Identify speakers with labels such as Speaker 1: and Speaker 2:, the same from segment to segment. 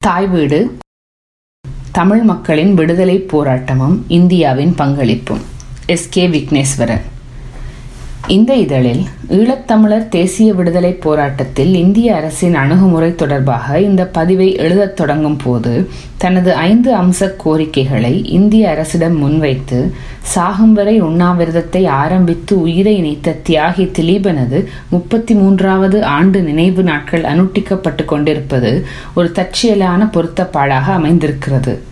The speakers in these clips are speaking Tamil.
Speaker 1: தாய் வீடு தமிழ் மக்களின் விடுதலைப் போராட்டமும் இந்தியாவின் பங்களிப்பும். S K Vigneswaran. இந்த இதழில் ஈழத்தமிழர் தேசிய விடுதலைப் போராட்டத்தில் இந்திய அரசின் அணுகுமுறை தொடர்பாக இந்த பதிவை எழுதத் தொடங்கும் போது தனது ஐந்து அம்ச கோரிக்கைகளை இந்திய அரசிடம் முன்வைத்து சாகும் வரை உண்ணாவிரதத்தை ஆரம்பித்து உயிரை இணைத்த தியாகி திலீபனது முப்பத்தி மூன்றாவது ஆண்டு நினைவு நாட்கள் அனுட்டிக்கப்பட்டு கொண்டிருப்பது ஒரு தற்செயலான பொருத்தப்பாடாக அமைந்திருக்கிறது.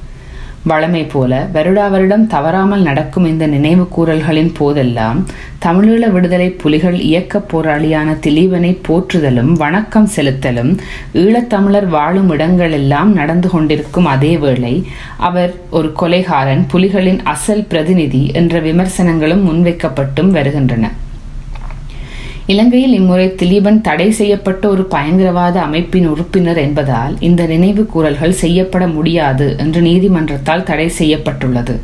Speaker 1: வழமை போல வருடா வருடம் தவறாமல் நடக்கும் இந்த நினைவு கூறல்களின் போதெல்லாம் தமிழீழ விடுதலை புலிகள் இயக்க போராளியான திலீபனை போற்றுதலும் வணக்கம் செலுத்தலும் ஈழத்தமிழர் வாழும் இடங்களெல்லாம் நடந்து கொண்டிருக்கும் அதே வேளை அவர் ஒரு கொலைகாரன் புலிகளின் அசல் பிரதிநிதி என்ற விமர்சனங்களும் முன்வைக்கப்பட்டும் வருகின்றன. இலங்கையில் இம்முறை திலீபன் தடை செய்யப்பட்ட ஒரு பயங்கரவாத அமைப்பின் உறுப்பினர் என்பதால் இந்த நினைவு கூறல்கள் செய்யப்பட முடியாது என்று நீதிமன்றத்தால் தடை செய்யப்பட்டுள்ளது.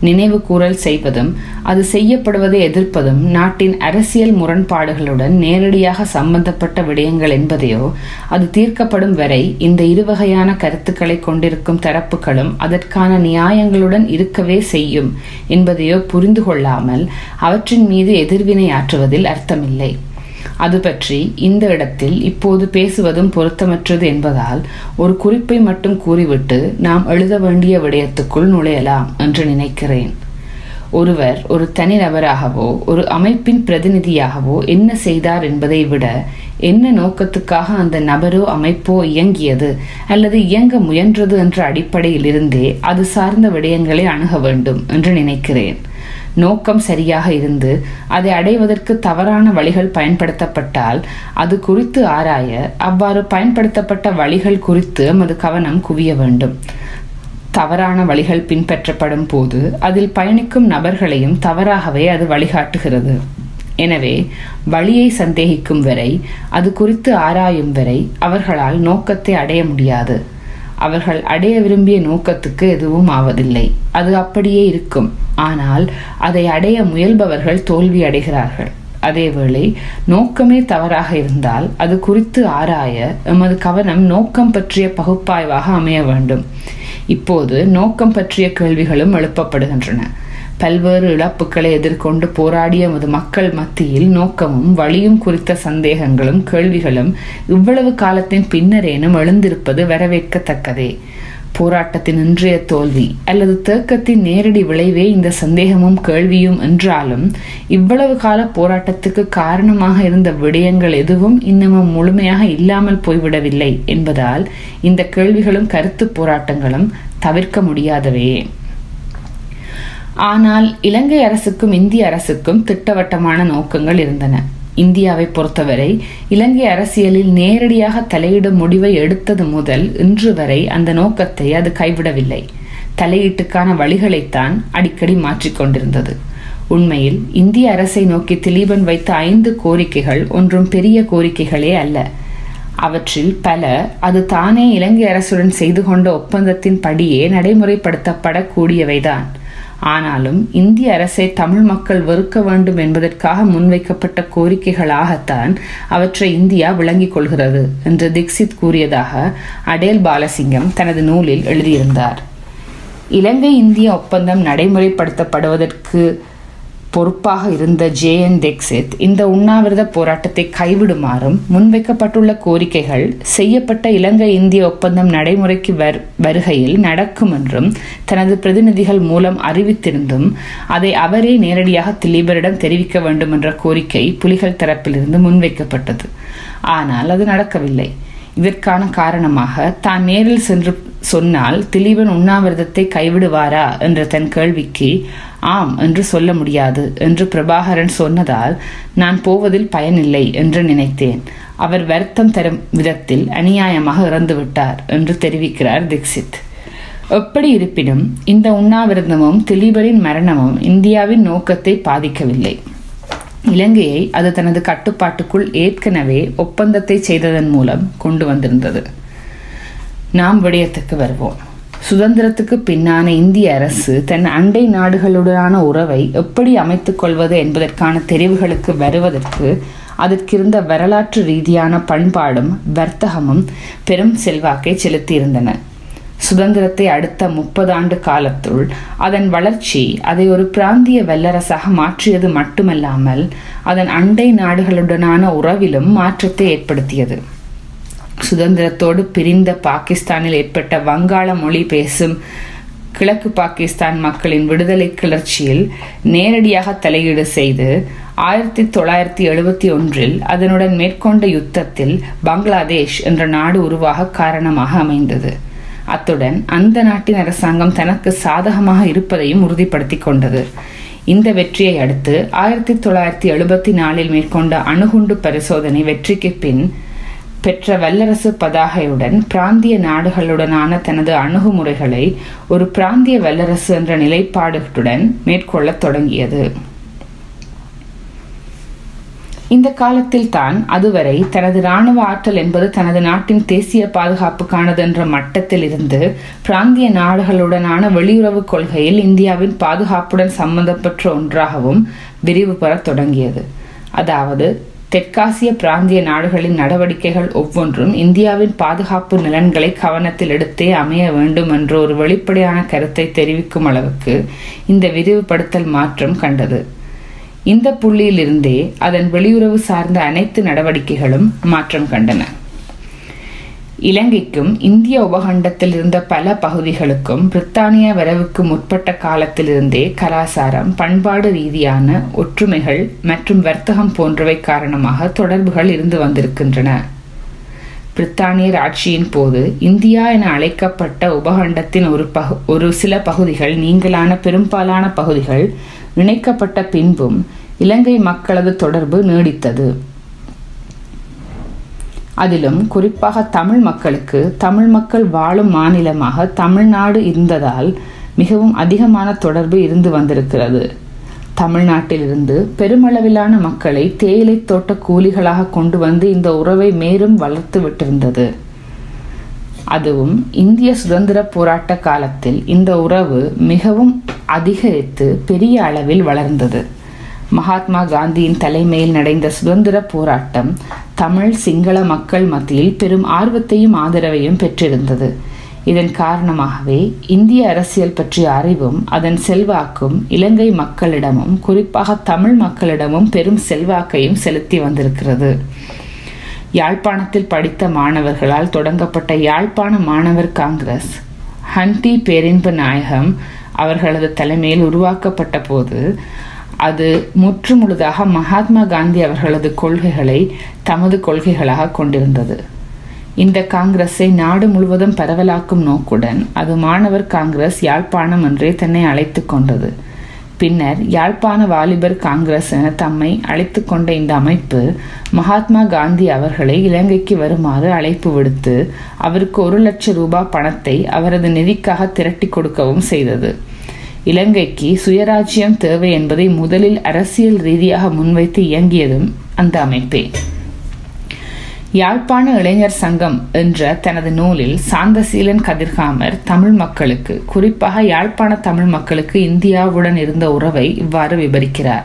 Speaker 1: நினைவு கூறல் செய்வதும் அது செய்யப்படுவதை எதிர்ப்பதும் நாட்டின் அரசியல் முரண்பாடுகளுடன் நேரடியாக சம்பந்தப்பட்ட விடயங்கள் என்பதையோ அது தீர்க்கப்படும் வரை இந்த இருவகையான கருத்துக்களை கொண்டிருக்கும் தரப்புகளும் அதற்கான நியாயங்களுடன் இருக்கவே செய்யும் என்பதையோ புரிந்து கொள்ளாமல் அவற்றின் மீது எதிர்வினை ஆற்றுவதில் அர்த்தமில்லை. அது பற்றி இந்த இடத்தில் இப்போது பேசுவதும் பொருத்தமற்றது என்பதால் ஒரு குறிப்பை மட்டும் கூறிவிட்டு நாம் எழுத வேண்டிய விடயத்துக்குள் நுழையலாம் என்று நினைக்கிறேன். ஒருவர் ஒரு தனிநபராகவோ ஒரு அமைப்பின் பிரதிநிதியாகவோ என்ன செய்தார் என்பதை விட என்ன நோக்கத்துக்காக அந்த நபரோ அமைப்போ இயங்கியது அல்லது இயங்க முயன்றது என்ற அடிப்படையில் இருந்தே அது சார்ந்த விடயங்களை அணுக வேண்டும் என்று நினைக்கிறேன். நோக்கம் சரியாக இருந்து அதை அடைவதற்கு தவறான வழிகள் பயன்படுத்தப்பட்டால் அது குறித்து ஆராய அவ்வாறு பயன்படுத்தப்பட்ட வழிகள் குறித்து நமது கவனம் குவிய வேண்டும். தவறான வழிகள் பின்பற்றப்படும் போது அதில் பயணிக்கும் நபர்களையும் தவறாகவே அது வழிகாட்டுகிறது. எனவே வழியை சந்தேகிக்கும் வரை அது குறித்து ஆராயும் வரை அவர்களால் நோக்கத்தை அடைய முடியாது. அவர்கள் அடைய விரும்பிய நோக்கத்துக்கு எதுவும் ஆவதில்லை. அது அப்படியே இருக்கும். ஆனால் அதை அடைய முயல்பவர்கள் தோல்வி அடைகிறார்கள். அதேவேளை நோக்கமே தவறாக இருந்தால் அது குறித்து ஆராய எமது கவனம் நோக்கம் பற்றிய பகுப்பாய்வாக அமைய வேண்டும். இப்போது நோக்கம் பற்றிய கேள்விகளும் எழுப்பப்படுகின்றன. பல்வேறு இழப்புகளை எதிர்கொண்டு போராடிய எமது மக்கள் மத்தியில் நோக்கமும் வழியும் குறித்த சந்தேகங்களும் கேள்விகளும் இவ்வளவு காலத்தின் பின்னரேனும் எழுந்திருப்பது வரவேற்கத்தக்கதே. போராட்டத்தின் இன்றைய தோல்வி அல்லது தேக்கத்தின் நேரடி விளைவே இந்த சந்தேகமும் கேள்வியும் என்றாலும் இவ்வளவு கால போராட்டத்துக்கு காரணமாக இருந்த விடயங்கள் எதுவும் இன்னமும் முழுமையாக இல்லாமல் போய்விடவில்லை என்பதால் இந்த கேள்விகளும் கருத்து போராட்டங்களும் தவிர்க்க முடியாதவையே ஆனால் இலங்கை அரசுக்கும் இந்திய அரசுக்கும் திட்டவட்டமான நோக்கங்கள் இருந்தன. இந்தியாவை பொறுத்தவரை இலங்கை அரசியலில் நேரடியாக தலையிடும் முடிவை எடுத்தது முதல் இன்று வரை அந்த நோக்கத்தை அது கைவிடவில்லை. தலையீட்டுக்கான வழிகளைத்தான் அடிக்கடி மாற்றிக்கொண்டிருந்தது உண்மையில் இந்திய அரசை நோக்கி திலீபன் வைத்த ஐந்து கோரிக்கைகள் ஒன்றும் பெரிய கோரிக்கைகளே அல்ல. அவற்றில் பல அது தானே இலங்கை அரசுடன் செய்து கொண்ட ஒப்பந்தத்தின் படியே நடைமுறைப்படுத்தப்படக்கூடியவைதான். ஆனாலும் இந்திய அரசை தமிழ் மக்கள் வெறுக்க வேண்டும் என்பதற்காக முன்வைக்கப்பட்ட கோரிக்கைகளாகத்தான் அவற்றை இந்தியா விளங்கிக் கொள்கிறது என்று தீக்ஷித் கூறியதாக அடேல் பாலசிங்கம் தனது நூலில் எழுதியிருந்தார். இலங்கை இந்திய ஒப்பந்தம் நடைமுறைப்படுத்தப்படுவதற்கு பொறுப்பாக இருந்த ஜே என் தீக்ஷித் இந்த உண்ணாவிரத போராட்டத்தை கைவிடுமாறும் முன்வைக்கப்பட்டுள்ள கோரிக்கைகள் செய்யப்பட்ட இலங்கை இந்திய ஒப்பந்தம் நடைமுறைக்கு வருகையில் நடக்கும் என்றும் தனது பிரதிநிதிகள் மூலம் அறிவித்திருந்தும் அதை அவரே நேரடியாக திலீபரிடம் தெரிவிக்க வேண்டும் என்ற கோரிக்கை புலிகள் தரப்பிலிருந்து முன்வைக்கப்பட்டது. ஆனால் அது நடக்கவில்லை. இதற்கான காரணமாக தான் நேரில் சென்று சொன்னால் திலீபன் உண்ணாவிரதத்தை கைவிடுவாரா என்ற தன் கேள்விக்கு ஆம் என்று சொல்ல முடியாது என்று பிரபாகரன் சொன்னதால் நான் போவதில் பயனில்லை என்று நினைத்தேன். அவர் வருத்தம் தரும் விதத்தில் அநியாயமாக இறந்துவிட்டார் என்று தெரிவிக்கிறார் தீக்ஷித். எப்படி இருப்பினும் இந்த உண்ணாவிரதமும் திலீபரின் மரணமும் இந்தியாவின் நோக்கத்தை பாதிக்கவில்லை. இலங்கையை அது தனது கட்டுப்பாட்டுக்குள் ஏற்கனவே ஒப்பந்தத்தை செய்ததன் மூலம் கொண்டு வந்திருந்தது. நாம் விடயத்துக்கு வருவோம். சுதந்திரத்துக்கு பின்னான இந்திய அரசு தன் அண்டை நாடுகளுடனான உறவை எப்படி அமைத்துக் கொள்வது என்பதற்கான தெரிவுகளுக்கு வருவதற்கு அதற்கிருந்த வரலாற்று ரீதியான பண்பாடும் வர்த்தகமும் பெரும் செல்வாக்கை செலுத்தியிருந்தன. சுதந்திரத்தை அடுத்த முப்பது ஆண்டு காலத்துள் அதன் வளர்ச்சி அதை ஒரு பிராந்திய வல்லரசாக மாற்றியது மட்டுமல்லாமல் அதன் அண்டை நாடுகளுடனான உறவிலும் மாற்றத்தை ஏற்படுத்தியது. சுதந்திரத்தோடு பிரிந்த பாகிஸ்தானில் ஏற்பட்ட வங்காள மொழி பேசும் கிழக்கு பாகிஸ்தான் மக்களின் விடுதலை கிளர்ச்சியில் நேரடியாக தலையீடு செய்து ஆயிரத்தி தொள்ளாயிரத்தி எழுபத்தி ஒன்றில் அதனுடன் மேற்கொண்ட யுத்தத்தில் பங்களாதேஷ் என்ற நாடு உருவாக காரணமாக அமைந்தது. அத்துடன் அந்த நாட்டின் அரசாங்கம் தனக்கு சாதகமாக இருப்பதையும் உறுதிப்படுத்தி கொண்டது. இந்த வெற்றியை அடுத்து ஆயிரத்தி தொள்ளாயிரத்தி எழுபத்தி நாலில் மேற்கொண்ட அணுகுண்டு பரிசோதனை வெற்றிக்கு பின் பெற்ற வல்லரசு பதாகையுடன் பிராந்திய நாடுகளுடனான தனது அணுகுமுறைகளை ஒரு பிராந்திய வல்லரசு என்ற நிலைப்பாடுகளுடன் மேற்கொள்ளத் தொடங்கியது. இந்த காலத்தில் தான் அதுவரை தனது இராணுவ ஆற்றல் என்பது தனது நாட்டின் தேசிய பாதுகாப்புக்கானது என்ற மட்டத்தில் இருந்து பிராந்திய நாடுகளுடனான வெளியுறவு கொள்கையில் இந்தியாவின் பாதுகாப்புடன் சம்பந்தப்பட்ட ஒன்றாகவும் விரிவு பெறத் தொடங்கியது. அதாவது தெற்காசிய பிராந்திய நாடுகளின் நடவடிக்கைகள் ஒவ்வொன்றும் இந்தியாவின் பாதுகாப்பு நலன்களை கவனத்தில் எடுத்தே அமைய வேண்டும் என்ற ஒரு வெளிப்படையான கருத்தை தெரிவிக்கும் அளவுக்கு இந்த விரிவுபடுத்தல் மாற்றம் கண்டது. இந்த புள்ளியிலிருந்தே அதன் வெளியுறவு சார்ந்த அனைத்து நடவடிக்கைகளும் மாற்றம் கண்டன. இலங்கைக்கும் இந்திய உபகண்டத்தில் இருந்த பல பகுதிகளுக்கும் பிரித்தானிய வரவுக்கு முற்பட்ட காலத்திலிருந்தே கலாசாரம் பண்பாடு ரீதியான ஒற்றுமைகள் மற்றும் வர்த்தகம் போன்றவை காரணமாக தொடர்புகள் இருந்து வந்திருக்கின்றன. பிரித்தானியர் ஆட்சியின் போது இந்தியா என அழைக்கப்பட்ட உபகண்டத்தின் ஒரு பகு ஒரு சில பகுதிகள் நீங்களான பெரும்பாலான பகுதிகள் இணைக்கப்பட்ட பின்பும் இலங்கை மக்களது தொடர்பு நீடித்தது. அதிலும் குறிப்பாக தமிழ் மக்களுக்கு தமிழ் மக்கள் வாழும் மாநிலமாக தமிழ்நாடு இருந்ததால் மிகவும் அதிகமான தொடர்பு இருந்து வந்திருக்கிறது. தமிழ்நாட்டிலிருந்து பெருமளவிலான மக்களை தேயிலை தோட்ட கூலிகளாக கொண்டு வந்து இந்த உறவை மேலும் வளர்த்து விட்டிருந்தது. அதுவும் இந்திய சுதந்திர போராட்ட காலத்தில் இந்த உறவு மிகவும் அதிகரித்து பெரிய அளவில் வளர்ந்தது. மகாத்மா காந்தியின் தலைமையில் நடந்த சுதந்திர போராட்டம் தமிழ் சிங்கள மக்கள் மத்தியில் பெரும் ஆர்வத்தையும் ஆதரவையும் பெற்றிருந்தது. இதன் காரணமாகவே இந்திய அரசியல் பற்றிய அறிவும் அதன் செல்வாக்கும் இலங்கை மக்களிடமும் குறிப்பாக தமிழ் மக்களிடமும் பெரும் செல்வாக்கையும் செலுத்தி வந்திருக்கிறது. யாழ்ப்பாணத்தில் படித்த மாணவர்களால் தொடங்கப்பட்ட யாழ்ப்பாண மாணவர் காங்கிரஸ் ஹண்டி பேரின்ப நாயகம் அவர்களது தலைமையில் உருவாக்கப்பட்ட போது அது முற்றுமுழுதாக மகாத்மா காந்தி அவர்களது கொள்கைகளை தமது கொள்கைகளாக கொண்டிருந்தது. இந்த காங்கிரஸை நாடு முழுவதும் பரவலாக்கும் நோக்குடன் அது மாணவர் காங்கிரஸ் யாழ்ப்பாணம் என்றே தன்னை அழைத்து கொண்டது. பின்னர் யாழ்ப்பாண வாலிபர் காங்கிரஸ் என தம்மை அழைத்து கொண்ட இந்த அமைப்பு மகாத்மா காந்தி அவர்களை இலங்கைக்கு வருமாறு அழைப்பு விடுத்து அவருக்கு ஒரு லட்சம் ரூபாய் பணத்தை அவரது நிதிக்காக திரட்டி கொடுக்கவும் செய்தது. இலங்கைக்கு சுயராஜ்யம் தேவை என்பதை முதலில் அரசியல் ரீதியாக முன்வைத்து இயங்கியதும் அந்த அமைப்பே. யாழ்ப்பாண இளைஞர் சங்கம் என்ற தனது நூலில் சாந்தசீலன் கதிர்காமர் தமிழ் மக்களுக்கு குறிப்பாக யாழ்ப்பாண தமிழ் மக்களுக்கு இந்தியாவுடன் இருந்த உறவை இவ்வாறு விவரிக்கிறார்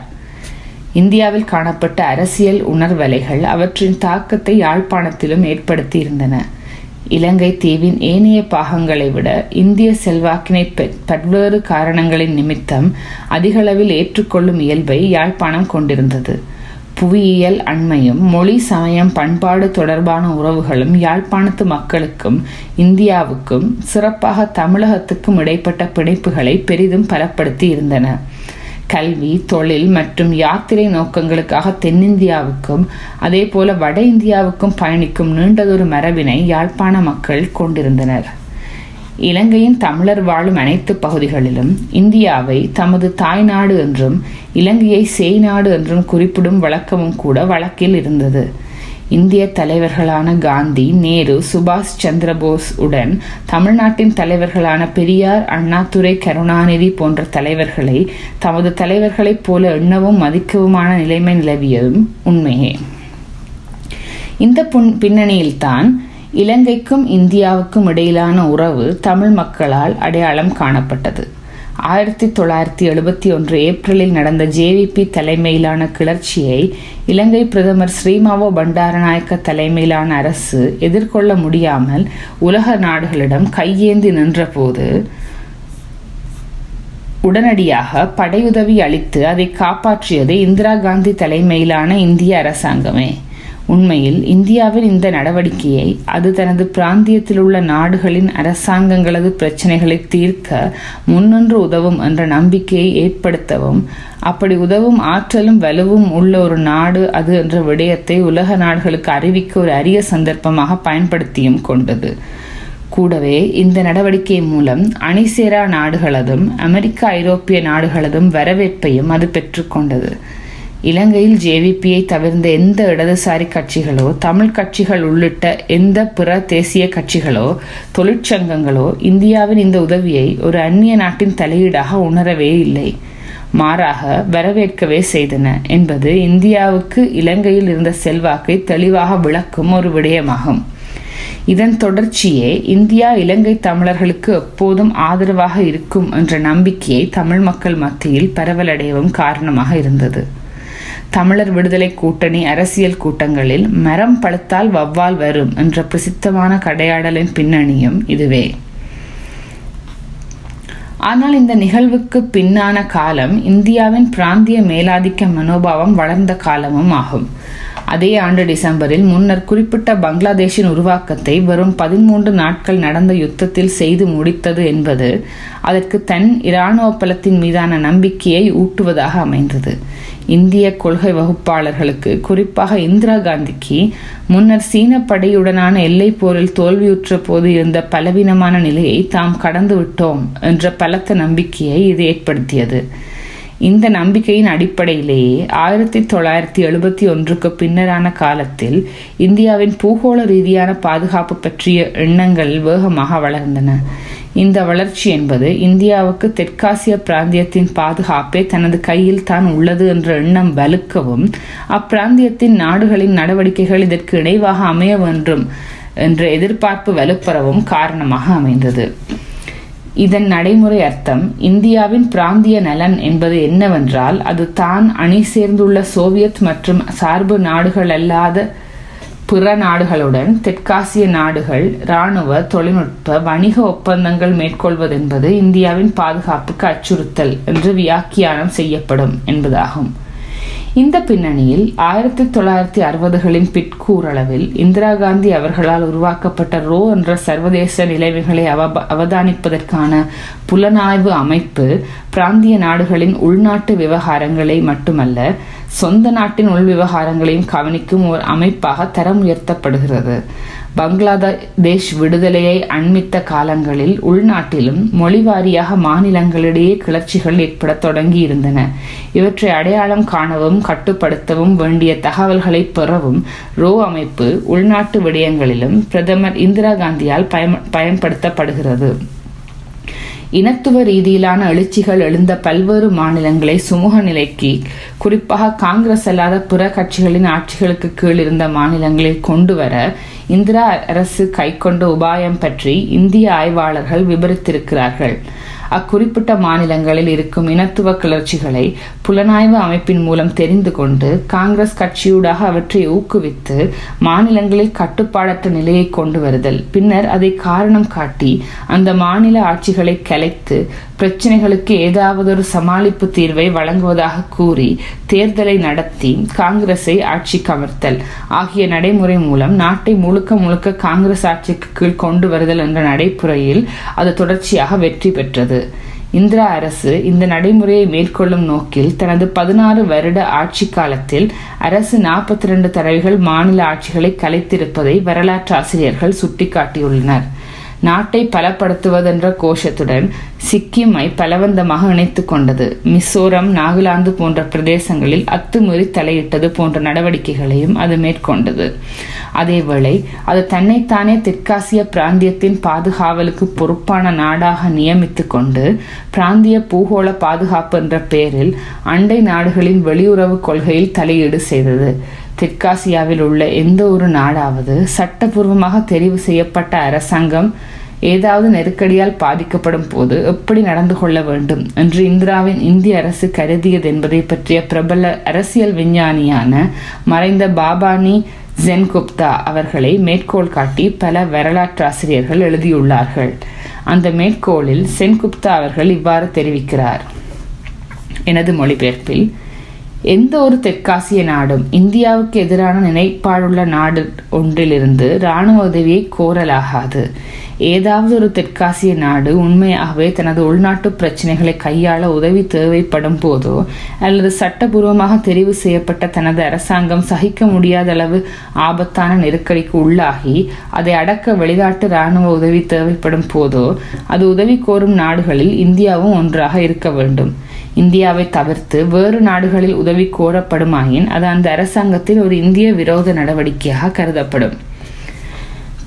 Speaker 1: இந்தியாவில் காணப்பட்ட அரசியல் உணர்வலைகள் அவற்றின் தாக்கத்தை யாழ்ப்பாணத்திலும் ஏற்படுத்தியிருந்தன. இலங்கை தீவின் ஏனைய பாகங்களை விட இந்திய செல்வாக்கினை பல்வேறு காரணங்களின் நிமித்தம் அதிகளவில் ஏற்றுக்கொள்ளும் இயல்பை யாழ்ப்பாணம் கொண்டிருந்தது. புவியியல் அண்மையும் மொழி சமயம் பண்பாடு தொடர்பான உறவுகளும் யாழ்ப்பாணத்து மக்களுக்கும் இந்தியாவுக்கும் சிறப்பாக தமிழகத்துக்கும் இடைப்பட்ட பிணைப்புகளை பெரிதும் பலப்படுத்தி இருந்தன. கல்வி தொழில் மற்றும் யாத்திரை நோக்கங்களுக்காக தென்னிந்தியாவுக்கும் அதே போல வட இந்தியாவுக்கும் பயணிக்கும் நீண்டதொரு மரபினை யாழ்ப்பாண மக்கள் கொண்டிருந்தனர். இலங்கையின் தமிழர் வாழும் அனைத்து பகுதிகளிலும் இந்தியாவை தமது தாய்நாடு என்றும் இலங்கையை சேய்நாடு என்றும் குறிப்பிடும் வழக்கமும் கூட வழக்கில் இருந்தது. இந்திய தலைவர்களான காந்தி நேரு சுபாஷ் சந்திரபோஸ் உடன் தமிழ்நாட்டின் தலைவர்களான பெரியார் அண்ணாதுரை கருணாநிதி போன்ற தலைவர்களை தமது தலைவர்களைப் போல எண்ணவும் மதிக்கவுமான நிலைமை நிலவியதும் உண்மையே. இந்த பின்னணியில்தான் இலங்கைக்கும் இந்தியாவுக்கும் இடையிலான உறவு தமிழ் மக்களால் அடையாளம் காணப்பட்டது. ஆயிரத்தி தொள்ளாயிரத்தி எழுபத்தி ஒன்று ஏப்ரலில் நடந்த ஜேவிபி தலைமையிலான கிளர்ச்சியை இலங்கை பிரதமர் ஸ்ரீமாவோ பண்டாரநாயக்க தலைமையிலான அரசு எதிர்கொள்ள முடியாமல் உலக நாடுகளிடம் கையேந்தி நின்றபோது உடனடியாக படையுதவி அளித்து அதை காப்பாற்றியது இந்திரா காந்தி தலைமையிலான இந்திய அரசாங்கமே. உண்மையில் இந்தியாவின் இந்த நடவடிக்கையை அது தனது பிராந்தியத்தில் உள்ள நாடுகளின் அரசாங்கங்களது பிரச்சனைகளை தீர்க்க முன்னின்று உதவும் என்ற நம்பிக்கையை ஏற்படுத்தவும் அப்படி உதவும் ஆற்றலும் வலுவும் உள்ள ஒரு நாடு அது என்ற விடயத்தை உலக நாடுகளுக்கு அறிவிக்க ஒரு அரிய சந்தர்ப்பமாக பயன்படுத்தியும் கொண்டது. கூடவே இந்த நடவடிக்கை மூலம் அணிசேரா நாடுகளதும் அமெரிக்க ஐரோப்பிய நாடுகளதும் வரவேற்பையும் அது பெற்றுக்கொண்டது இலங்கையில் ஜேவிபியை தவிர்ந்த எந்த இடதுசாரி கட்சிகளோ தமிழ் கட்சிகள் உள்ளிட்ட எந்த பிற தேசிய கட்சிகளோ தொழிற்சங்கங்களோ இந்தியாவின் இந்த உதவியை ஒரு அந்நிய நாட்டின் தலையீடாக உணரவே இல்லை. மாறாக வரவேற்கவே செய்தன என்பது இந்தியாவுக்கு இலங்கையில் இருந்த செல்வாக்கை தெளிவாக விளக்கும் ஒரு விடயமாகும். இதன் தொடர்ச்சியே இந்தியா இலங்கை தமிழர்களுக்கு எப்போதும் ஆதரவாக இருக்கும் என்ற நம்பிக்கையை தமிழ் மக்கள் மத்தியில் பரவலடையவும் காரணமாக இருந்தது. தமிழர் விடுதலை கூட்டணி அரசியல் கூட்டங்களில் மரம் பழுத்தால் வவ்வால் வரும் என்ற பிரசித்தமான கடையாடலின் பின்னணியும் இதுவே. ஆனால் இந்த நிகழ்வுக்கு பின்னான காலம் இந்தியாவின் பிராந்திய மேலாதிக்க மனோபாவம் வளர்ந்த காலமும் ஆகும். அதே ஆண்டு டிசம்பரில் முன்னர் குறிப்பிட்ட பங்களாதேஷின் உருவாக்கத்தை வெறும் பதிமூன்று நாட்கள் நடந்த யுத்தத்தில் செய்து முடித்தது என்பது அதற்கு தன் இராணுவ பலத்தின் மீதான நம்பிக்கையை ஊட்டுவதாக அமைந்தது. இந்திய கொள்கை வகுப்பாளர்களுக்கு குறிப்பாக இந்திரா காந்திக்கு முன்னர் சீன படையுடனான எல்லை போரில் தோல்வியுற்ற போது இருந்த பலவீனமான நிலையை தாம் கடந்து விட்டோம் என்ற பலத்த நம்பிக்கையை இது ஏற்படுத்தியது. இந்த நம்பிக்கையின் அடிப்படையிலேயே ஆயிரத்தி தொள்ளாயிரத்தி எழுபத்தி ஒன்றுக்கு பின்னரான காலத்தில் இந்தியாவின் பூகோள ரீதியான பாதுகாப்பு பற்றிய எண்ணங்கள் வேகமாக வளர்ந்தன. இந்த வளர்ச்சி என்பது இந்தியாவுக்கு தெற்காசிய பிராந்தியத்தின் பாதுகாப்பே தனது கையில் தான் உள்ளது என்ற எண்ணம் வலுக்கவும் அப்பிராந்தியத்தின் நாடுகளின் நடவடிக்கைகள் இதற்கு இணைவாக அமைய வேண்டும் என்ற எதிர்பார்ப்பு வலுப்பெறவும் காரணமாக அமைந்தது. இதன் நடைமுறை அர்த்தம் இந்தியாவின் பிராந்திய நலன் என்பது என்னவென்றால் அது தான் அணி சேர்ந்துள்ள சோவியத் மற்றும் சார்பு நாடுகள் அல்லாத பிற நாடுகளுடன் தெற்காசிய நாடுகள் இராணுவ தொழில்நுட்ப வணிக ஒப்பந்தங்கள் மேற்கொள்வதென்பது இந்தியாவின் பாதுகாப்புக்கு அச்சுறுத்தல் என்று வியாக்கியானம் செய்யப்படும் என்பதாகும். இந்த பின்னணியில் ஆயிரத்தி தொள்ளாயிரத்தி அறுபதுகளின் பிற்கூறளவில் இந்திரா காந்தி அவர்களால் உருவாக்கப்பட்ட ரோ என்ற சர்வதேச நிலைமைகளை அவ அவதானிப்பதற்கான புலனாய்வு அமைப்பு பிராந்திய நாடுகளின் உள்நாட்டு விவகாரங்களை மட்டுமல்ல சொந்த நாட்டின் உள் விவகாரங்களையும் கவனிக்கும் ஒரு அமைப்பாக தரம் உயர்த்தப்படுகிறது. பங்களாதேஷ் விடுதலையை அண்மித்த காலங்களில் உள்நாட்டிலும் மொழிவாரியாக மாநிலங்களிடையே கிளர்ச்சிகள் ஏற்பட தொடங்கி இருந்தன இவற்றை அடையாளம் காணவும் கட்டுப்படுத்தவும் வேண்டிய தகவல்களை பெறவும் ரோ அமைப்பு உள்நாட்டு விடயங்களிலும் பிரதமர் இந்திரா காந்தியால் பயன்படுத்தப்படுகிறது. இனத்துவ ரீதியிலான எழுச்சிகள் எழுந்த பல்வேறு மாநிலங்களை சுமூக நிலைக்கு குறிப்பாக காங்கிரஸ் அல்லாத பிற கட்சிகளின் ஆட்சிகளுக்கு கீழ் இருந்த மாநிலங்களில் கொண்டு வர இந்திரா அரசு கைக்கொண்ட உபாயம் பற்றி இந்திய ஆய்வாளர்கள் விவரித்திருக்கிறார்கள் அக்குறிப்பிட்ட மாநிலங்களில் இருக்கும் இனத்துவ கிளர்ச்சிகளை புலனாய்வு அமைப்பின் மூலம் தெரிந்து கொண்டு காங்கிரஸ் கட்சியூடாக அவற்றை ஊக்குவித்து மாநிலங்களில் கட்டுப்பாடற்ற நிலையை கொண்டு வருதல். பின்னர் அதை காரணம் காட்டி அந்த மாநில ஆட்சிகளை கலைத்து பிரச்சனைகளுக்கு ஏதாவது ஒரு சமாளிப்பு தீர்வை வழங்குவதாக கூறி தேர்தலை நடத்தி காங்கிரஸை ஆட்சிக்கு அமர்த்தல் ஆகிய நடைமுறை மூலம் நாட்டை முழுக்க முழுக்க காங்கிரஸ் ஆட்சிக்கு கீழ் கொண்டு வருதல் என்ற நடைமுறையில் அது தொடர்ச்சியாக வெற்றி பெற்றது. இந்திரா அரசு இந்த நடைமுறையை மேற்கொள்ளும் நோக்கில் தனது பதினாறு வருட ஆட்சி காலத்தில் அரசு நாற்பத்தி ரெண்டு தடவைகள் மாநில ஆட்சிகளை கலைத்திருப்பதை வரலாற்று ஆசிரியர்கள் சுட்டிக்காட்டியுள்ளனர். நாட்டை பலப்படுத்துவதென்ற கோஷத்துடன் சிக்கிமை பலவந்தமாக இணைத்து கொண்டது. மிசோரம் நாகாலாந்து போன்ற பிரதேசங்களில் அத்துமீறி தலையிட்டது போன்ற நடவடிக்கைகளையும் அது மேற்கொண்டது. அதேவேளை அது தன்னைத்தானே தெற்காசிய பிராந்தியத்தின் பாதுகாவலுக்கு பொறுப்பான நாடாக நியமித்து கொண்டு பிராந்திய பூகோள பாதுகாப்பு என்ற பெயரில் அண்டை நாடுகளின் வெளியுறவு கொள்கையில் தலையீடு செய்தது. தெற்காசியாவில் உள்ள எந்த ஒரு நாடாவது சட்டபூர்வமாக தெரிவு செய்யப்பட்ட அரசாங்கம் ஏதாவது நெருக்கடியால் பாதிக்கப்படும் போது எப்படி நடந்து கொள்ள வேண்டும் என்று இந்திராவின் இந்திய அரசு கருதியது என்பதை பற்றிய பிரபல அரசியல் விஞ்ஞானியான மறைந்த பாபானி ஜென்குப்தா அவர்களை மேற்கோள் காட்டி பல வரலாற்றாசிரியர்கள் எழுதியுள்ளார்கள். அந்த மேற்கோளில் சென்குப்தா அவர்கள் இவ்வாறு தெரிவிக்கிறார். எனது மொழிபெயர்ப்பில் எந்த ஒரு தெற்காசிய நாடும் இந்தியாவுக்கு எதிரான நினைப்பாடுள்ள நாடு ஒன்றிலிருந்து இராணுவ உதவியை கோரலாகாது. ஏதாவது ஒரு தெற்காசிய நாடு உண்மையாகவே தனது உள்நாட்டு பிரச்சனைகளை கையாள உதவி தேவைப்படும் போதோ அல்லது சட்டபூர்வமாக தெரிவு செய்யப்பட்ட தனது அரசாங்கம் சகிக்க முடியாத அளவு ஆபத்தான நெருக்கடிக்கு உள்ளாகி அதை அடக்க வெளிநாட்டு இராணுவ உதவி தேவைப்படும் போதோ அது உதவி கோரும் நாடுகளில் இந்தியாவும் ஒன்றாக இருக்க வேண்டும். இந்தியாவை தவிர்த்து வேறு நாடுகளில் உதவி கோரப்படுமாயின் அது அந்த அரசாங்கத்தின் ஒரு இந்திய விரோத நடவடிக்கையாக கருதப்படும்.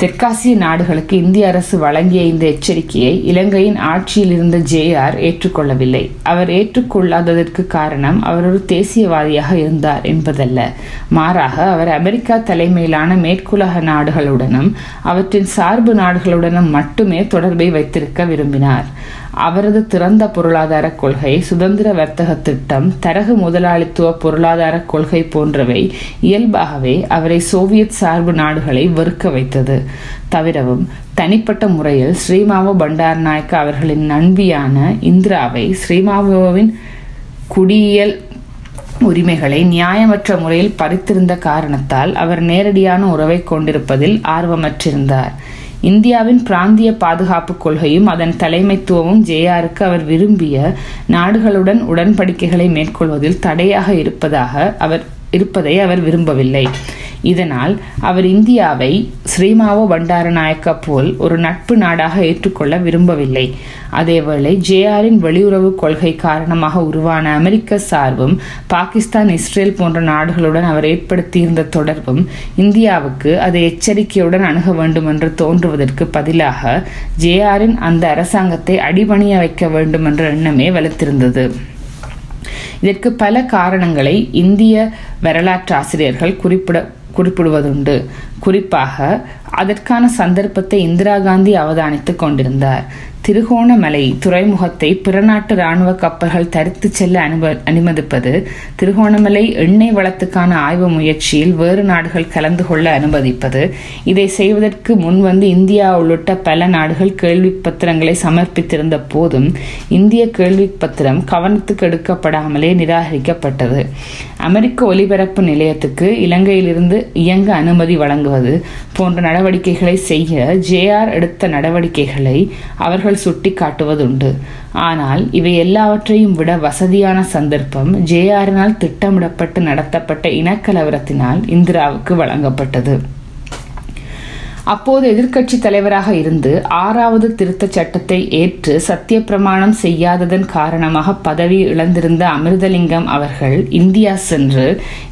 Speaker 1: தெற்காசிய நாடுகளுக்கு இந்திய அரசு வழங்கிய இந்த எச்சரிக்கையை இலங்கையின் ஆட்சியில் இருந்த ஜேஆர் ஏற்றுக்கொள்ளவில்லை. அவர் ஏற்றுக்கொள்ளாததற்கு காரணம் அவர் ஒரு தேசியவாதியாக இருந்தார் என்பதல்ல. மாறாக அவர் அமெரிக்கா தலைமையிலான மேற்குலக நாடுகளுடனும் அவற்றின் சார்பு நாடுகளுடனும் மட்டுமே தொடர்பை வைத்திருக்க விரும்பினார். அவரது திறந்த பொருளாதார கொள்கை சுதந்திர வர்த்தக திட்டம் தரகு முதலாளித்துவ பொருளாதார கொள்கை போன்றவை இயல்பாகவே அவரை சோவியத் சார்பு நாடுகளை வெறுக்க வைத்தது. தவிரவும் தனிப்பட்ட முறையில் ஸ்ரீமாவோ பண்டாரநாயக்க அவர்களின் நண்பியான இந்திராவை ஸ்ரீமாவோவின் குடியியல் உரிமைகளை நியாயமற்ற முறையில் பறித்திருந்த காரணத்தால் அவர் நேரடியான உறவை கொண்டிருப்பதில் ஆர்வமற்றிருந்தார். இந்தியாவின் பிராந்திய பாதுகாப்பு கொள்கையும் அதன் தலைமைத்துவமும் ஜேஆருக்கு அவர் விரும்பிய நாடுகளுடன் உடன்படிக்கைகளை மேற்கொள்வதில் தடையாக இருப்பதாக அவர் இருப்பதை அவர் விரும்பவில்லை. இதனால் அவர் இந்தியாவை ஸ்ரீமாவோ பண்டாரநாயக்க போல் ஒரு நட்பு நாடாக ஏற்றுக்கொள்ள விரும்பவில்லை. அதேவேளை ஜேஆரின் வெளியுறவு கொள்கை காரணமாக உருவான அமெரிக்க சார்பும் பாகிஸ்தான் இஸ்ரேல் போன்ற நாடுகளுடன் அவர் ஏற்படுத்தியிருந்த தொடர்பும் இந்தியாவுக்கு அதை எச்சரிக்கையுடன் அணுக வேண்டும் என்று தோன்றுவதற்கு பதிலாக ஜேஆரின் அந்த அரசாங்கத்தை அடிபணிய வைக்க வேண்டும் என்ற எண்ணமே வலுத்திருந்தது. இதற்கு பல காரணங்களை இந்திய வரலாற்று ஆசிரியர்கள் குறிப்பிட குறிப்பிடுவதுண்டு. குறிப்பாக அதற்கான சந்தர்ப்பத்தை இந்திரா காந்தி அவதானித்துக் கொண்டிருந்தார். திருகோணமலை துறைமுகத்தை பிற நாட்டு இராணுவ கப்பல்கள் தரித்து செல்ல அனும அனுமதிப்பது திருகோணமலை எண்ணெய் வளத்துக்கான ஆய்வு முயற்சியில் வேறு நாடுகள் கலந்து கொள்ள அனுமதிப்பது இதை செய்வதற்கு முன்வந்து இந்தியா உள்ளிட்ட பல நாடுகள் கேள்வி பத்திரங்களை சமர்ப்பித்திருந்த போதும் இந்திய கேள்வி பத்திரம் கவனத்துக்கு எடுக்கப்படாமலே நிராகரிக்கப்பட்டது. அமெரிக்க ஒலிபரப்பு நிலையத்துக்கு இலங்கையிலிருந்து இயங்க அனுமதி வழங்குவது போன்ற நடவடிக்கைகளை செய்ய ஜேஆர் எடுத்த நடவடிக்கைகளை அவர்கள் சுட்டி காட்டுவதுண்டு ஆனால் இவை எல்லாவற்றையும் விட வசதியான சந்தர்ப்பம் ஜேஆரினால் திட்டமிடப்பட்டு நடத்தப்பட்ட இனக்கலவரத்தினால் இந்திராவுக்கு வழங்கப்பட்டது. அப்போது எதிர்க்கட்சி தலைவராக இருந்து ஆறாவது திருத்தச் சட்டத்தை ஏற்று சத்திய பிரமாணம் செய்யாததன் காரணமாக பதவி இழந்திருந்த அமிர்தலிங்கம் அவர்கள் இந்தியா சென்று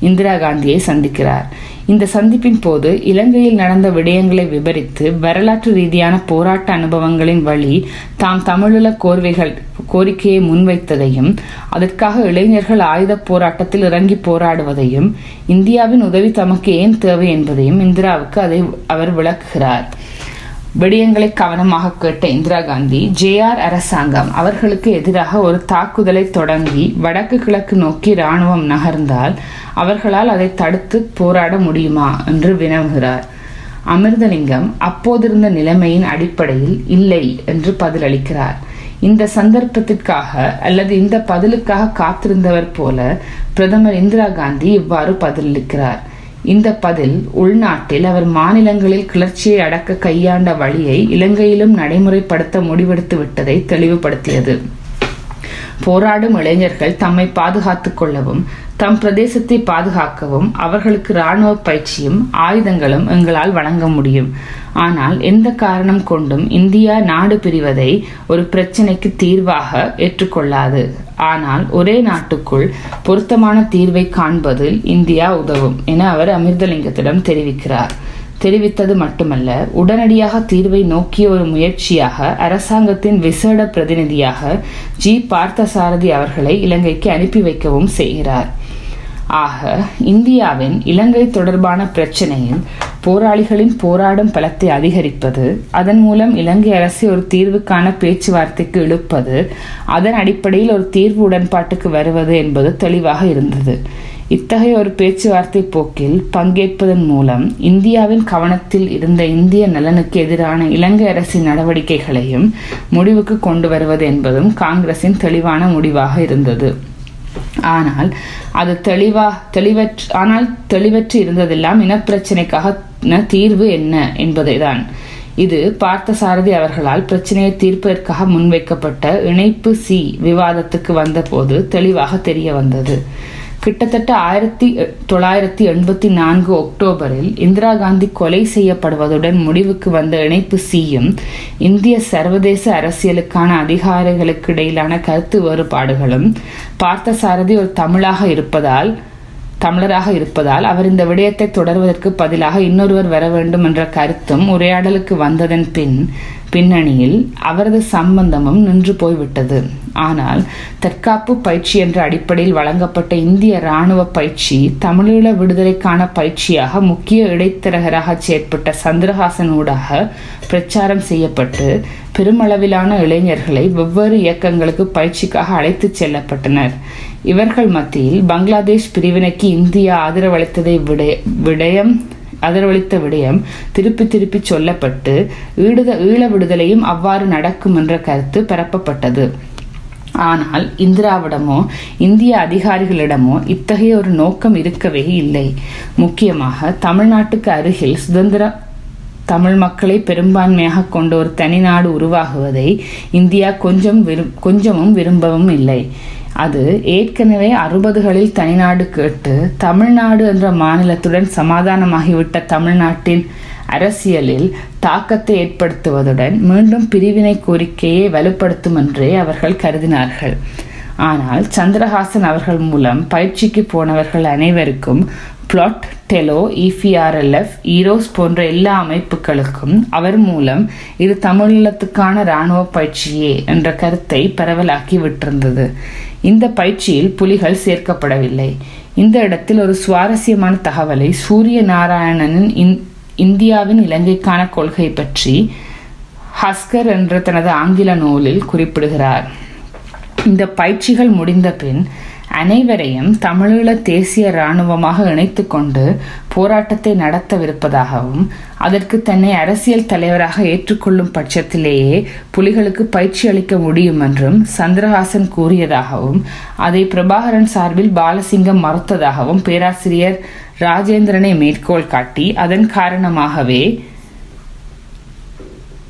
Speaker 1: இந்திரா காந்தியை சந்திக்கிறார். இந்த சந்திப்பின் போது இலங்கையில் நடந்த விடயங்களை விவரித்து வரலாற்று ரீதியான போராட்ட அனுபவங்களின் வழி தாம் தமிழீழ கோர்வைகள் கோரிக்கையை முன்வைத்ததையும் அதற்காக இளைஞர்கள் ஆயுத போராட்டத்தில் இறங்கி போராடுவதையும் இந்தியாவின் உதவி தமக்கு ஏன் தேவை என்பதையும் இந்திராவுக்கு அதை அவர் விளக்குகிறார். விடயங்களை கவனமாக கேட்ட இந்திரா காந்தி ஜேஆர் அரசாங்கம் அவர்களுக்கு எதிராக ஒரு தாக்குதலை தொடங்கி வடக்கு கிழக்கு நோக்கி இராணுவம் நகர்ந்தால் அவர்களால் அதை தடுத்து போராட முடியுமா என்று வினவுகிறார். அமிர்தலிங்கம் அப்போதிருந்த நிலைமையின் அடிப்படையில் இல்லை என்று பதிலளிக்கிறார். இந்த சந்தர்ப்பத்திற்காக அல்லது இந்த பதிலுக்காக காத்திருந்தவர் போல பிரதமர் இந்திரா காந்தி இவ்வாறு பதிலளிக்கிறார். இந்த பதில் உள்நாட்டில் அவர் மாநிலங்களில் கிளர்ச்சியை அடக்க கையாண்ட வழியை இலங்கையிலும் நடைமுறைப்படுத்த முடிவெடுத்து விட்டதை தெளிவுபடுத்தியது. போராடும் இளைஞர்கள் தம்மை பாதுகாத்து கொள்ளவும் தம் பிரதேசத்தை பாதுகாக்கவும் அவர்களுக்கு இராணுவ பயிற்சியும் ஆயுதங்களும் எங்களால் வழங்க முடியும். ஆனால் எந்த காரணம் கொண்டும் இந்தியா நாடு பிரிவதை ஒரு பிரச்சினைக்கு தீர்வாக ஏற்றுக்கொள்ளாது. ஆனால் ஒரே நாட்டுக்குள் பொருத்தமான தீர்வை காண்பதில் இந்தியா உதவும் என அவர் அமிர்தலிங்கத்திடம் தெரிவிக்கிறார். தெரிவித்தது மட்டுமல்ல உடனடியாக தீர்வை நோக்கிய ஒரு முயற்சியாக அரசாங்கத்தின் விசேட பிரதிநிதியாக ஜி. பார்த்தசாரதி அவர்களை இலங்கைக்கு அனுப்பி வைக்கவும் செய்கிறார். ஆக இந்தியாவின் இலங்கை தொடர்பான பிரச்சனையில் போராளிகளின் போராடும் பலத்தை அதிகரிப்பது அதன் மூலம் இலங்கை அரசை ஒரு தீர்வுக்கான பேச்சுவார்த்தைக்கு இழுப்பது அதன் அடிப்படையில் ஒரு தீர்வு உடன்பாட்டுக்கு வருவது என்பது தெளிவாக இருந்தது. இத்தகைய ஒரு பேச்சுவார்த்தை போக்கில் பங்கேற்பதன் மூலம் இந்தியாவின் கவனத்தில் இருந்த இந்திய நலனுக்கு எதிரான இலங்கை அரசின் நடவடிக்கைகளையும் முடிவுக்கு கொண்டு வருவது என்பதும் காங்கிரசின் தெளிவான முடிவாக இருந்தது. ஆனால் அது தெளிவா தெளிவற்று ஆனால் தெளிவற்று இருந்ததெல்லாம் இனப்பிரச்சினைக்காக தீர்வு என்ன என்பதை தான் இது பார்த்தசாரதி அவர்களால் பிரச்சனையை தீர்ப்பதற்காக முன்வைக்கப்பட்ட இணைப்பு சி விவாதத்துக்கு வந்தபோது தெளிவாக தெரிய வந்தது. கிட்டத்தட்ட ஆயிரத்தி தொள்ளாயிரத்தி எண்பத்தி நான்கு அக்டோபரில் இந்திரா காந்தி கொலை செய்யப்படுவதுடன் முடிவுக்கு வந்த இணைப்பு சியும் இந்திய சர்வதேச அரசியலுக்கான அதிகாரிகளுக்கு இடையிலான கருத்து வேறுபாடுகளும் பார்த்தசாரதி ஒரு தமிழாக இருப்பதால் தமிழராக இருப்பதால் அவர் இந்த விடயத்தை தொடர்வதற்கு பதிலாக இன்னொருவர் வர வேண்டும் என்ற கருத்தும் உரையாடலுக்கு வந்ததன் பின் பின்னணியில் அவரது சம்பந்தமும் நின்று போய்விட்டது. ஆனால் தற்காப்பு பயிற்சி என்ற அடிப்படையில் வழங்கப்பட்ட இந்திய இராணுவ பயிற்சி தமிழீழ விடுதலைக்கான பயிற்சியாக முக்கிய இடைத்தரகராக செயற்பட்ட சந்திரஹாசன் ஊடாக பிரச்சாரம் செய்யப்பட்டு பெருமளவிலான இளைஞர்களை வெவ்வேறு இயக்கங்களுக்கு பயிற்சிக்காக அழைத்துச் செல்லப்பட்டனர். இவர்கள் மத்தியில் பங்களாதேஷ் பிரிவினைக்கு இந்தியா ஆதரவளித்ததை விட விடயம் ஆதரவளித்த விடயம் திருப்பி திருப்பி சொல்லப்பட்டு ஈடுத ஈழ விடுதலையும் அவ்வாறு நடக்கும் என்ற கருத்து பரப்பப்பட்டது. ஆனால் இந்திராவிடமோ இந்திய அதிகாரிகளிடமோ இத்தகைய ஒரு நோக்கம் இருக்கவே இல்லை. முக்கியமாக தமிழ்நாட்டுக்கு அருகில் சுதந்திர தமிழ் மக்களை பெரும்பான்மையாக கொண்ட ஒரு தனிநாடு உருவாகுவதை இந்தியா கொஞ்சம் விரும் கொஞ்சமும் விரும்பவும் இல்லை. அது ஏற்கனவே அறுபதுகளில் தனிநாடு கேட்டு தமிழ்நாடு என்ற மாநிலத்துடன் சமாதானமாகிவிட்ட தமிழ்நாட்டின் அரசியலில் தாக்கத்தை ஏற்படுத்துவதுடன் மீண்டும் பிரிவினை கோரிக்கையை வலுப்படுத்தும் என்றே அவர்கள் கருதினார்கள். ஆனால் சந்திரஹாசன் அவர்கள் மூலம் பயிற்சிக்கு போனவர்கள் அனைவருக்கும் பிளாட் டெலோ இஃபிஆர்எல்எஃப் ஈரோஸ் போன்ற எல்லா அமைப்புகளுக்கும் அவர் மூலம் இது தமிழீழத்துக்கான இராணுவ பயிற்சியே என்ற கருத்தை பரவலாக்கி விட்டிருந்தது. இந்த பயிற்சியில் புலிகள் சேர்க்கப்படவில்லை. இந்த இடத்தில் ஒரு சுவாரஸ்யமான தகவலை சூரிய நாராயணனின் இந்தியாவின் இலங்கைக்கான கொள்கை பற்றி ஹஸ்கர் என்ற தனது ஆங்கில நூலில் குறிப்பிடுகிறார். இந்த பயிற்சிகள் முடிந்த பின் அனைவரையும் தமிழீழ தேசிய இராணுவமாக இணைத்து கொண்டு போராட்டத்தை நடத்தவிருப்பதாகவும் அதற்கு தன்னை அரசியல் தலைவராக ஏற்றுக்கொள்ளும் பட்சத்திலேயே புலிகளுக்கு பயிற்சி அளிக்க முடியும் என்றும் சந்திரஹாசன் கூறியதாகவும் அதை பிரபாகரன் சார்பில் பாலசிங்கம் மறுத்ததாகவும் பேராசிரியர் ராஜேந்திரனை மேற்கோள் காட்டி அதன் காரணமாகவே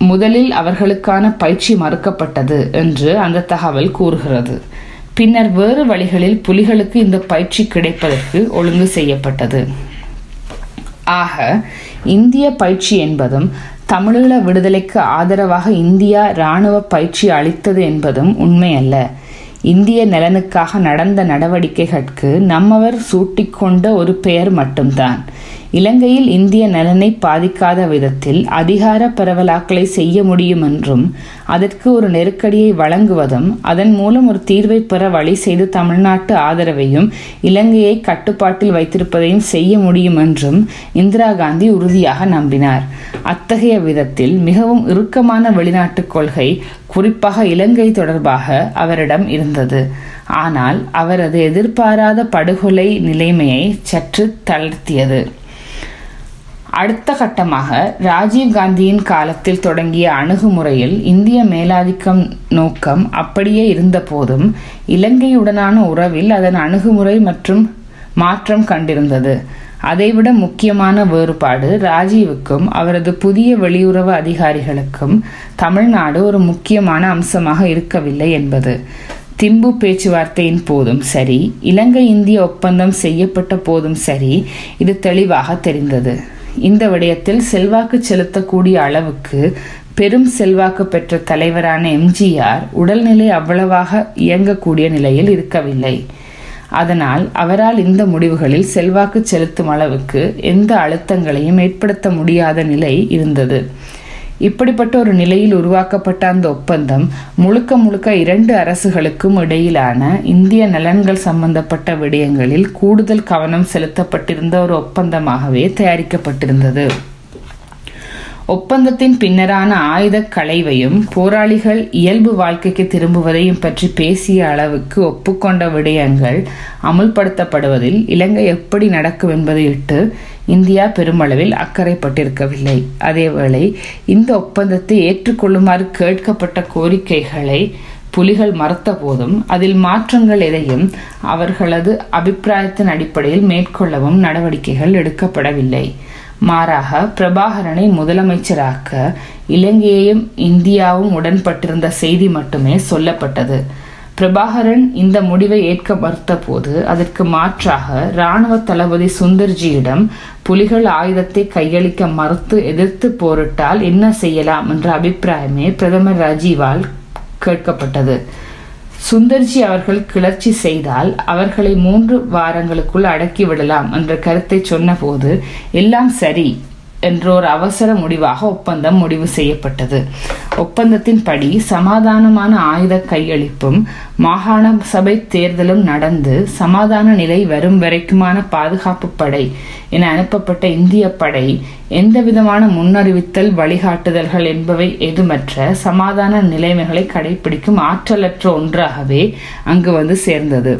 Speaker 1: முதலில் அவர்களுக்கான பயிற்சி மறுக்கப்பட்டது என்று அந்த தகவல் கூறுகிறது. பின்னர் வேறு வழிகளில் புலிகளுக்கு இந்த பயிற்சி கிடைப்பதற்கு ஒழுங்கு செய்யப்பட்டது. ஆக இந்திய பயிற்சி என்பதும் தமிழீழ விடுதலைக்கு ஆதரவாக இந்தியா இராணுவ பயிற்சி அளித்தது என்பதும் உண்மையல்ல. இந்திய நலனுக்காக நடந்த நடவடிக்கைகளுக்கு நம்மவர் சூட்டிக்கொண்ட ஒரு பெயர் மட்டும்தான். இலங்கையில் இந்திய நலனை பாதிக்காத விதத்தில் அதிகார பரவலாக்கலை செய்ய முடியும் என்றும் அதற்கு ஒரு நெருக்கடியை வழங்குவதும் அதன் மூலம் ஒரு தீர்வை பெற வழி செய்து தமிழ்நாட்டு ஆதரவையும் இலங்கையை கட்டுப்பாட்டில் வைத்திருப்பதையும் செய்ய முடியும் என்றும் இந்திரா காந்தி உறுதியாக நம்பினார். அத்தகைய விதத்தில் மிகவும் இறுக்கமான வெளிநாட்டு கொள்கை குறிப்பாக இலங்கை தொடர்பாக அவரிடம் இருந்தது. ஆனால் அவரது எதிர்பாராத படுகொலை நிலைமையை சற்று தளர்த்தியது. அடுத்த கட்டமாக ராஜீவ் காந்தியின் காலத்தில் தொடங்கிய அணுகுமுறையில் இந்திய மேலாதிக்கம் நோக்கம் அப்படியே இருந்தபோதும் இலங்கையுடனான உறவில் அதன் அணுகுமுறை மற்றும் மாற்றம் கண்டிருந்தது. அதைவிட முக்கியமான வேறுபாடு ராஜீவுக்கும் அவரது புதிய வெளியுறவு அதிகாரிகளுக்கும் தமிழ்நாடு ஒரு முக்கியமான அம்சமாக இருக்கவில்லை என்பது. திம்பு பேச்சுவார்த்தையின் போதும் சரி இலங்கை இந்திய ஒப்பந்தம் செய்யப்பட்ட போதும் சரி இது தெளிவாக தெரிந்தது. இந்த விடயத்தில் செல்வாக்கு செலுத்தக்கூடிய அளவுக்கு பெரும் செல்வாக்கு பெற்ற தலைவரான எம்ஜிஆர் உடல்நிலை அவ்வளவாக இயங்கக்கூடிய நிலையில் இருக்கவில்லை. அதனால் அவரால் இந்த முடிவுகளில் செல்வாக்கு செலுத்தும் அளவுக்கு எந்த அழுத்தங்களையும் ஏற்படுத்த முடியாத நிலை இருந்தது. இப்படிப்பட்ட ஒரு நிலையில் உருவாக்கப்பட்ட அந்த ஒப்பந்தம் முழுக்க முழுக்க இரண்டு அரசுகளுக்கும் இடையிலான இந்திய நலன்கள் சம்பந்தப்பட்ட விடயங்களில் கூடுதல் கவனம் செலுத்தப்பட்டிருந்த ஒரு ஒப்பந்தமாகவே தயாரிக்கப்பட்டிருந்தது. ஒப்பந்தத்தின் பின்னரான ஆயுத களைவையும் போராளிகள் இயல்பு வாழ்க்கைக்கு திரும்புவதையும் பற்றி பேசிய அளவுக்கு ஒப்புக்கொண்ட விடயங்கள் அமுல்படுத்தப்படுவதில் இலங்கை எப்படி நடக்கும் என்பதையிட்டு இந்தியா பெருமளவில் அக்கறைப்பட்டிருக்கவில்லை. அதேவேளை இந்த ஒப்பந்தத்தை ஏற்றுக்கொள்ளுமாறு கேட்கப்பட்ட கோரிக்கைகளை புலிகள் மறுத்த போதும் அதில் மாற்றங்கள் எதையும் அவர்களது அபிப்பிராயத்தின் அடிப்படையில் மேற்கொள்ளவும் நடவடிக்கைகள் எடுக்கப்படவில்லை. மாறாக பிரபாகரனை முதலமைச்சராக்க இலங்கையையும் இந்தியாவும் உடன்பட்டிருந்த செய்தி மட்டுமே சொல்லப்பட்டது. பிரபாகரன் இந்த முடிவை ஏற்க மறுத்தபோது அதற்கு மாற்றாக இராணுவ தளபதி சுந்தர்ஜியிடம் புலிகள் ஆயுதத்தை கையளிக்க மறுத்து எதிர்த்து போரிட்டால் என்ன செய்யலாம் என்ற அபிப்பிராயமே பிரதமர் ராஜீவால் கேட்கப்பட்டது. சுந்தர்ஜி அவர்கள் கிளர்ச்சி செய்தால் அவர்களை மூன்று வாரங்களுக்குள் அடக்கிவிடலாம் என்ற கருத்தை சொன்னபோது எல்லாம் சரி என்ற ஒரு அவசர முடிவாக ஒப்பந்தம் முடிவு செய்யப்பட்டது. ஒப்பந்தத்தின்படி சமாதானமான ஆயுத கையளிப்பும் மாகாண சபை தேர்தலும் நடந்து சமாதான நிலை வரும் வரைக்குமான பாதுகாப்பு படை என அனுப்பப்பட்ட இந்திய படை எந்தவிதமான முன்னறிவித்தல் வழிகாட்டுதல்கள் என்பவை எதுமற்ற சமாதான நிலைமைகளை கடைபிடிக்கும் ஆற்றலற்ற ஒன்றாகவே அங்கு வந்து சேர்ந்தது.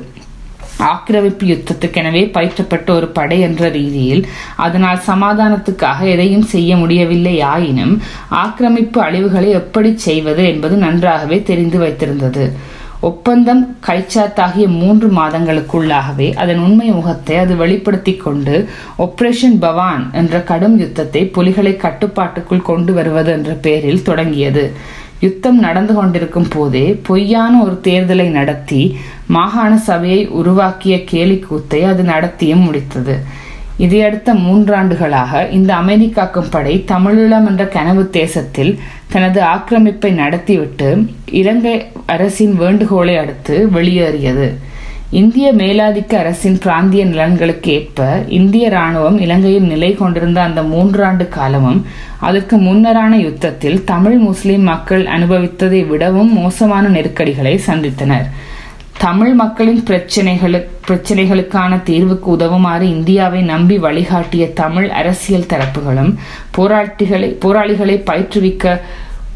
Speaker 1: ஆக்கிரமிப்பு யுத்தத்துக்கெனவே பயிற்றப்பட்ட ஒரு படை என்ற ரீதியில் அதனால் சமாதானத்துக்காக எதையும் செய்ய முடியவில்லை ஆயினும் ஆக்கிரமிப்பு அழிவுகளை எப்படி செய்வது என்பது நன்றாகவே தெரிந்து வைத்திருந்தது. ஒப்பந்தம் கைச்சாத்தாகிய மூன்று மாதங்களுக்குள்ளாகவே அதன் உண்மை முகத்தை அது வெளிப்படுத்தி கொண்டு ஒப்ரேஷன் பவான் என்ற கடும் யுத்தத்தை புலிகளை கட்டுப்பாட்டுக்குள் கொண்டு வருவது என்ற பெயரில் தொடங்கியது. யுத்தம் நடந்து கொண்டிருக்கும் போதே பொய்யான ஒரு தேர்தலை நடத்தி மாகாண சபையை உருவாக்கிய கேலிக்கூத்தை அது நடத்தியும் முடித்தது. இதையடுத்த மூன்றாண்டுகளாக இந்த அமைதி காக்கும் படை தமிழீழம் என்ற கனவு தேசத்தில் தனது ஆக்கிரமிப்பை நடத்திவிட்டு இலங்கை அரசின் வேண்டுகோளை அடுத்து வெளியேறியது. இந்திய மேலாதிக்க அரசின் பிராந்திய நலன்களுக்கு ஏற்ப இந்திய ராணுவம் இலங்கையில் நிலை கொண்டிருந்த அந்த மூன்றாண்டு காலமும் அதற்கு முன்னரான யுத்தத்தில் தமிழ் முஸ்லிம் மக்கள் அனுபவித்ததை விடவும் மோசமான நெருக்கடிகளை சந்தித்தனர். தமிழ் மக்களின் பிரச்சனைகளு பிரச்சனைகளுக்கான தீர்வுக்கு உதவுமாறு இந்தியாவை நம்பி வழிகாட்டிய தமிழ் அரசியல் தரப்புகளும் போராட்டிகளை போராளிகளை பயிற்றுவிக்க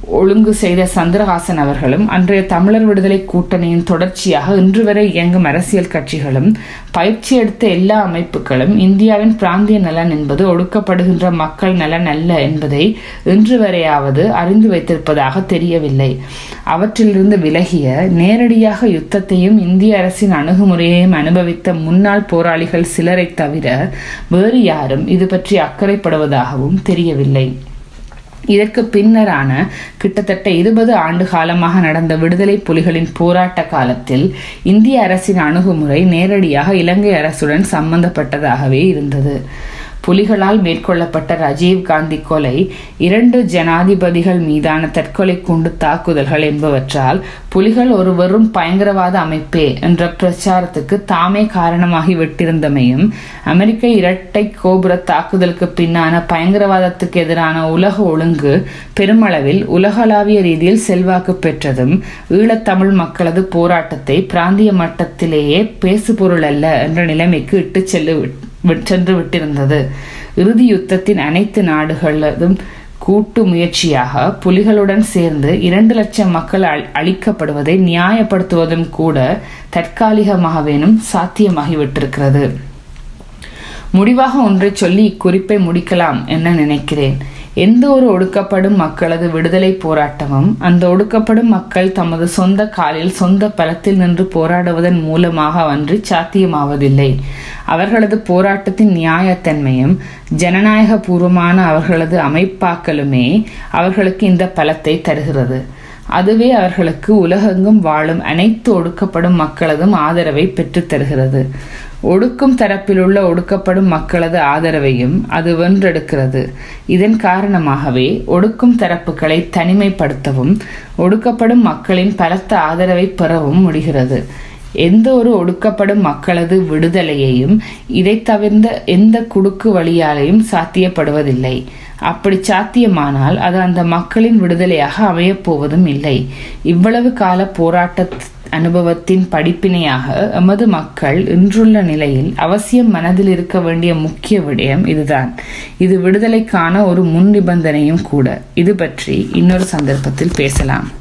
Speaker 1: ஒழுங்கு செய்த சந்திரஹாசன் அவர்களும் அன்றைய தமிழர் விடுதலை கூட்டணியின் தொடர்ச்சியாக இன்று வரை இயங்கும் அரசியல் கட்சிகளும் பயிற்சி எடுத்த எல்லா அமைப்புகளும் இந்தியாவின் பிராந்திய நலன் என்பது ஒடுக்கப்படுகின்ற மக்கள் நலன் அல்ல என்பதை இன்று வரையாவது அறிந்து வைத்திருப்பதாக தெரியவில்லை. அவற்றிலிருந்து விலகிய நேரடியாக யுத்தத்தையும் இந்திய அரசின் அணுகுமுறையையும் அனுபவித்த முன்னாள் போராளிகள் சிலரை தவிர வேறு யாரும் இது பற்றி அக்கறைப்படுவதாகவும் தெரியவில்லை. இதற்கு பின்னரான கிட்டத்தட்ட இருபது ஆண்டு காலமாக நடந்த விடுதலை புலிகளின் போராட்ட காலத்தில் இந்திய அரசின் அணுகுமுறை நேரடியாக இலங்கை அரசுடன் சம்பந்தப்பட்டதாகவே இருந்தது. புலிகளால் மேற்கொள்ளப்பட்ட ராஜீவ் காந்தி கொலை இரண்டு ஜனாதிபதிகள் மீதான தற்கொலை குண்டு தாக்குதல்கள் என்பவற்றால் புலிகள் ஒரு வெறும் பயங்கரவாத அமைப்பே என்ற பிரச்சாரத்துக்கு தாமே காரணமாகி விட்டிருந்தமையும் அமெரிக்க இரட்டை கோபுர தாக்குதலுக்கு பின்னான பயங்கரவாதத்துக்கு எதிரான உலக ஒழுங்கு பெருமளவில் உலகளாவிய ரீதியில் செல்வாக்கு பெற்றதும் ஈழத்தமிழ் மக்களது போராட்டத்தை பிராந்திய மட்டத்திலேயே பேசுபொருள் அல்ல என்ற நிலைமைக்கு இட்டு செல்லு சென்று விட்டிருந்தது. இறுதி யுத்தத்தின் அனைத்து நாடுகளதும் கூட்டு முயற்சியாக புலிகளுடன் சேர்ந்து இரண்டு லட்சம் மக்கள் அழிக்கப்படுவதை நியாயப்படுத்துவதும் கூட தற்காலிகமாகவேனும் சாத்தியமாகிவிட்டிருக்கிறது. முடிவாக ஒன்றை சொல்லி இக்குறிப்பை முடிக்கலாம் என நினைக்கிறேன்? எந்த ஒரு ஒடுக்கப்படும் மக்களது விடுதலை போராட்டமும் அந்த ஒடுக்கப்படும் மக்கள் தமது சொந்த காலில் சொந்த பலத்தில் நின்று போராடுவதன் மூலமாக அன்றி சாத்தியமாவதில்லை. அவர்களது போராட்டத்தின் நியாயத்தன்மையும் ஜனநாயக பூர்வமான அவர்களது அமைப்பாக்கலுமே அவர்களுக்கு இந்த பலத்தை தருகிறது. அதுவே அவர்களுக்கு உலகெங்கும் வாழும் அனைத்து ஒடுக்கப்படும் மக்களதும் ஆதரவை பெற்றுத் தருகிறது. ஒடுக்கும் தரப்பிலுள்ள ஒடுக்கப்படும் மக்களது ஆதரவையும் அது வென்றெடுக்கிறது. இதன் காரணமாகவே ஒடுக்கும் தரப்புகளை தனிமைப்படுத்தவும் ஒடுக்கப்படும் மக்களின் பலத்த ஆதரவை பெறவும் முடிகிறது. எந்த ஒரு ஒடுக்கப்படும் மக்களது விடுதலையையும் இதை தவிர்ந்த எந்த குடுக்கு வழியாலையும் சாத்தியப்படுவதில்லை. அப்படி சாத்தியமானால் அது அந்த மக்களின் விடுதலையாக அமையப்போவதும் இல்லை. இவ்வளவு கால போராட்ட அனுபவத்தின் படிப்பினையாக எமது மக்கள் இன்றுள்ள நிலையில் அவசியம் மனதில் இருக்க வேண்டிய முக்கிய விடயம் இதுதான். இது விடுதலைக்கான ஒரு முன் நிபந்தனையும் கூட. இது பற்றி இன்னொரு சந்தர்ப்பத்தில் பேசலாம்.